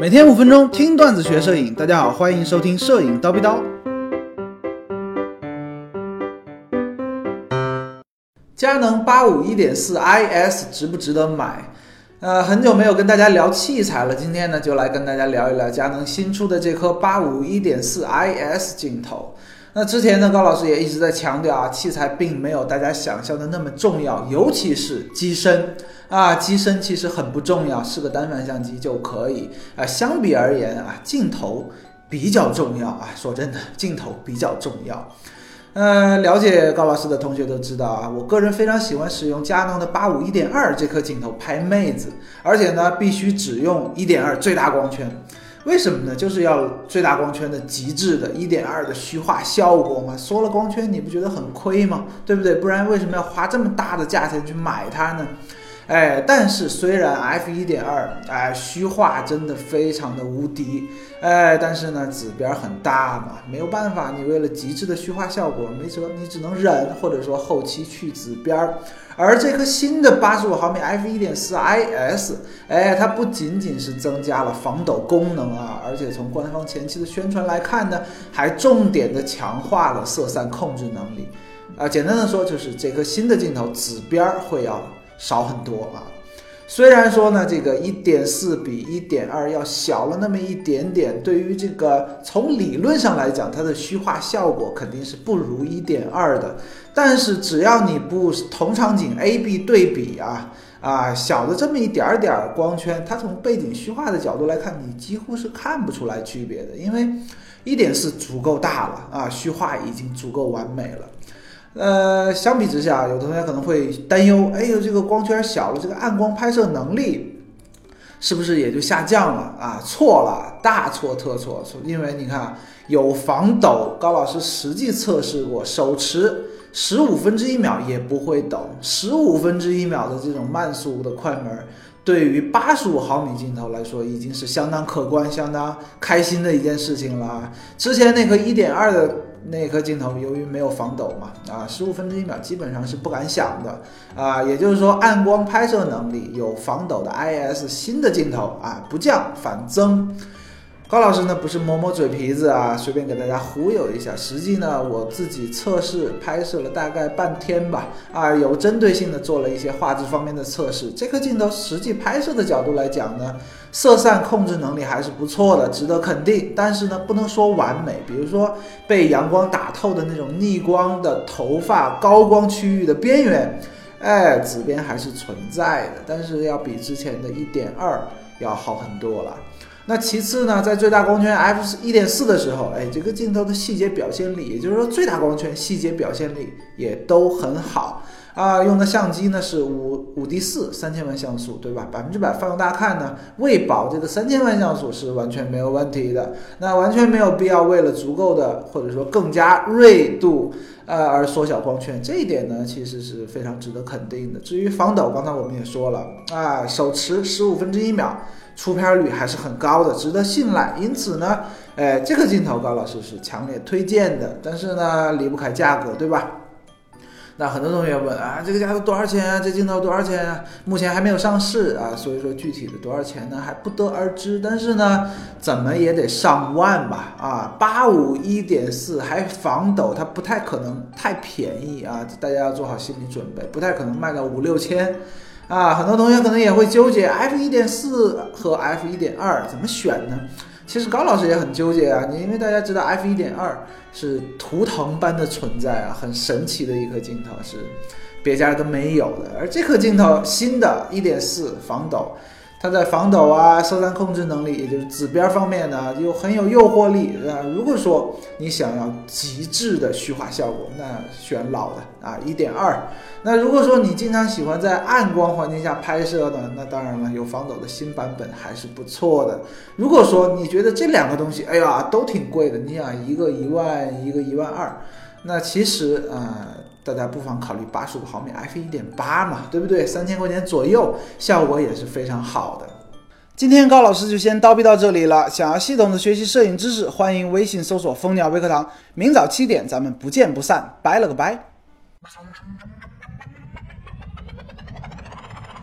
每天五分钟听段子学摄影，大家好，欢迎收听摄影叨逼叨。佳能八五一点四 IS 值不值得买？呃，很久没有跟大家聊器材了，今天呢就来跟大家聊一聊佳能新出的这颗八五一点四 IS 镜头。那之前呢，高老师也一直在强调啊，器材并没有大家想象的那么重要，尤其是机身啊，机身其实很不重要，是个单反相机就可以啊。相比而言啊，镜头比较重要啊。说真的，镜头比较重要。呃，了解高老师的同学都知道啊，我个人非常喜欢使用佳能的八五一点二这颗镜头拍妹子，而且呢，必须只用一点二最大光圈。为什么呢？就是要最大光圈的极致的一点二的虚化效果嘛。缩了光圈，你不觉得很亏吗？对不对？不然为什么要花这么大的价钱去买它呢？哎，但是虽然 f 1.2哎虚化真的非常的无敌，哎，但是呢指边很大嘛，没有办法，你为了极致的虚化效果没辙，你只能忍，或者说后期去紫边儿。而这颗新的八十五毫米 f 1.4 IS，哎，它不仅仅是增加了防抖功能啊，而且从官方前期的宣传来看呢，还重点的强化了色散控制能力。啊，简单的说就是这颗新的镜头紫边儿会要。少很多啊，虽然说呢，这个一点四比一点二要小了那么一点点，对于这个从理论上来讲，它的虚化效果肯定是不如一点二的。但是只要你不同场景 A B 对比啊啊，小的这么一点点光圈，它从背景虚化的角度来看，你几乎是看不出来区别的，因为一点四足够大了啊，虚化已经足够完美了。呃，相比之下，有同学可能会担忧，哎呦，这个光圈小了，这个暗光拍摄能力是不是也就下降了？啊？错了，大错特错！因为你看，有防抖，高老师实际测试过，手持十五分之一秒也不会抖，十五分之一秒的这种慢速的快门，对于八十五毫米镜头来说，已经是相当可观、相当开心的一件事情了？啊。之前那颗一点二的。那颗镜头由于没有防抖嘛，啊，十五分之一秒基本上是不敢想的，啊，也就是说暗光拍摄能力有防抖的 IS 新的镜头啊，不降反增。高老师呢不是摸摸嘴皮子啊，随便给大家忽悠一下。实际呢，我自己测试拍摄了大概半天吧，啊，有针对性的做了一些画质方面的测试。这颗镜头实际拍摄的角度来讲呢，色散控制能力还是不错的，值得肯定。但是呢，不能说完美。比如说被阳光打透的那种逆光的头发高光区域的边缘，哎，紫边还是存在的，但是要比之前的一点二要好很多了。那其次呢，在最大光圈 f 一点四的时候，哎，这个镜头的细节表现力，也就是说最大光圈细节表现力也都很好。啊。用的相机呢是五五 D 四三千万像素，对吧？百分之百放大看呢，为保这个三千万像素是完全没有问题的。那完全没有必要为了足够的或者说更加锐度，呃而缩小光圈，这一点呢其实是非常值得肯定的。至于防抖，刚才我们也说了啊，手持十五分之一秒。出片率还是很高的，值得信赖。因此呢，哎，这个镜头高老师是强烈推荐的。但是呢，离不开价格，对吧？那很多同学问啊，这个价格多少钱啊？这镜头多少钱啊？目前还没有上市啊，所以说具体的多少钱呢，还不得而知。但是呢，怎么也得上万吧？啊，八五一点四还防抖，它不太可能太便宜啊，大家要做好心理准备，不太可能卖到五六千。啊，很多同学可能也会纠结 f 一点四和 f 一点二怎么选呢？其实高老师也很纠结啊，你因为大家知道 f 一点二是图腾般的存在啊，很神奇的一颗镜头，是别家都没有的，而这颗镜头新的一点四防抖。它在防抖啊、色散控制能力，也就是紫边方面呢，又很有诱惑力啊。如果说你想要极致的虚化效果，那选老的啊，一点二。那如果说你经常喜欢在暗光环境下拍摄的，那当然了，有防抖的新版本还是不错的。如果说你觉得这两个东西，哎呀，都挺贵的，你想一个一万，一个一万二，那其实啊。大家不妨考虑八十五毫米 f 一点八嘛，对不对？三千块钱左右，效果也是非常好的。今天高老师就先叨逼到这里了。想要系统的学习摄影知识，欢迎微信搜索蜂鸟微课堂。明早七点，咱们不见不散。拜了个拜。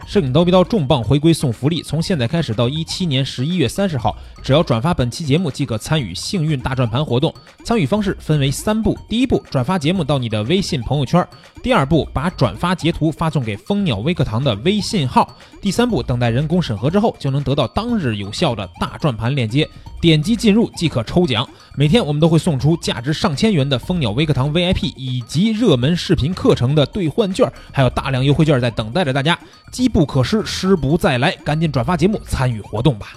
摄影刀逼刀重磅回归送福利，从现在开始到一七年十一月三十号，只要转发本期节目即可参与幸运大转盘活动。参与方式分为三步：第一步，转发节目到你的微信朋友圈；第二步，把转发截图发送给蜂鸟微课堂的微信号；第三步，等待人工审核之后，就能得到当日有效的大转盘链接，点击进入即可抽奖。每天我们都会送出价值上千元的蜂鸟微课堂 VIP 以及热门视频课程的兑换券，还有大量优惠券在等待着大家，机不可失，失不再来，赶紧转发节目参与活动吧。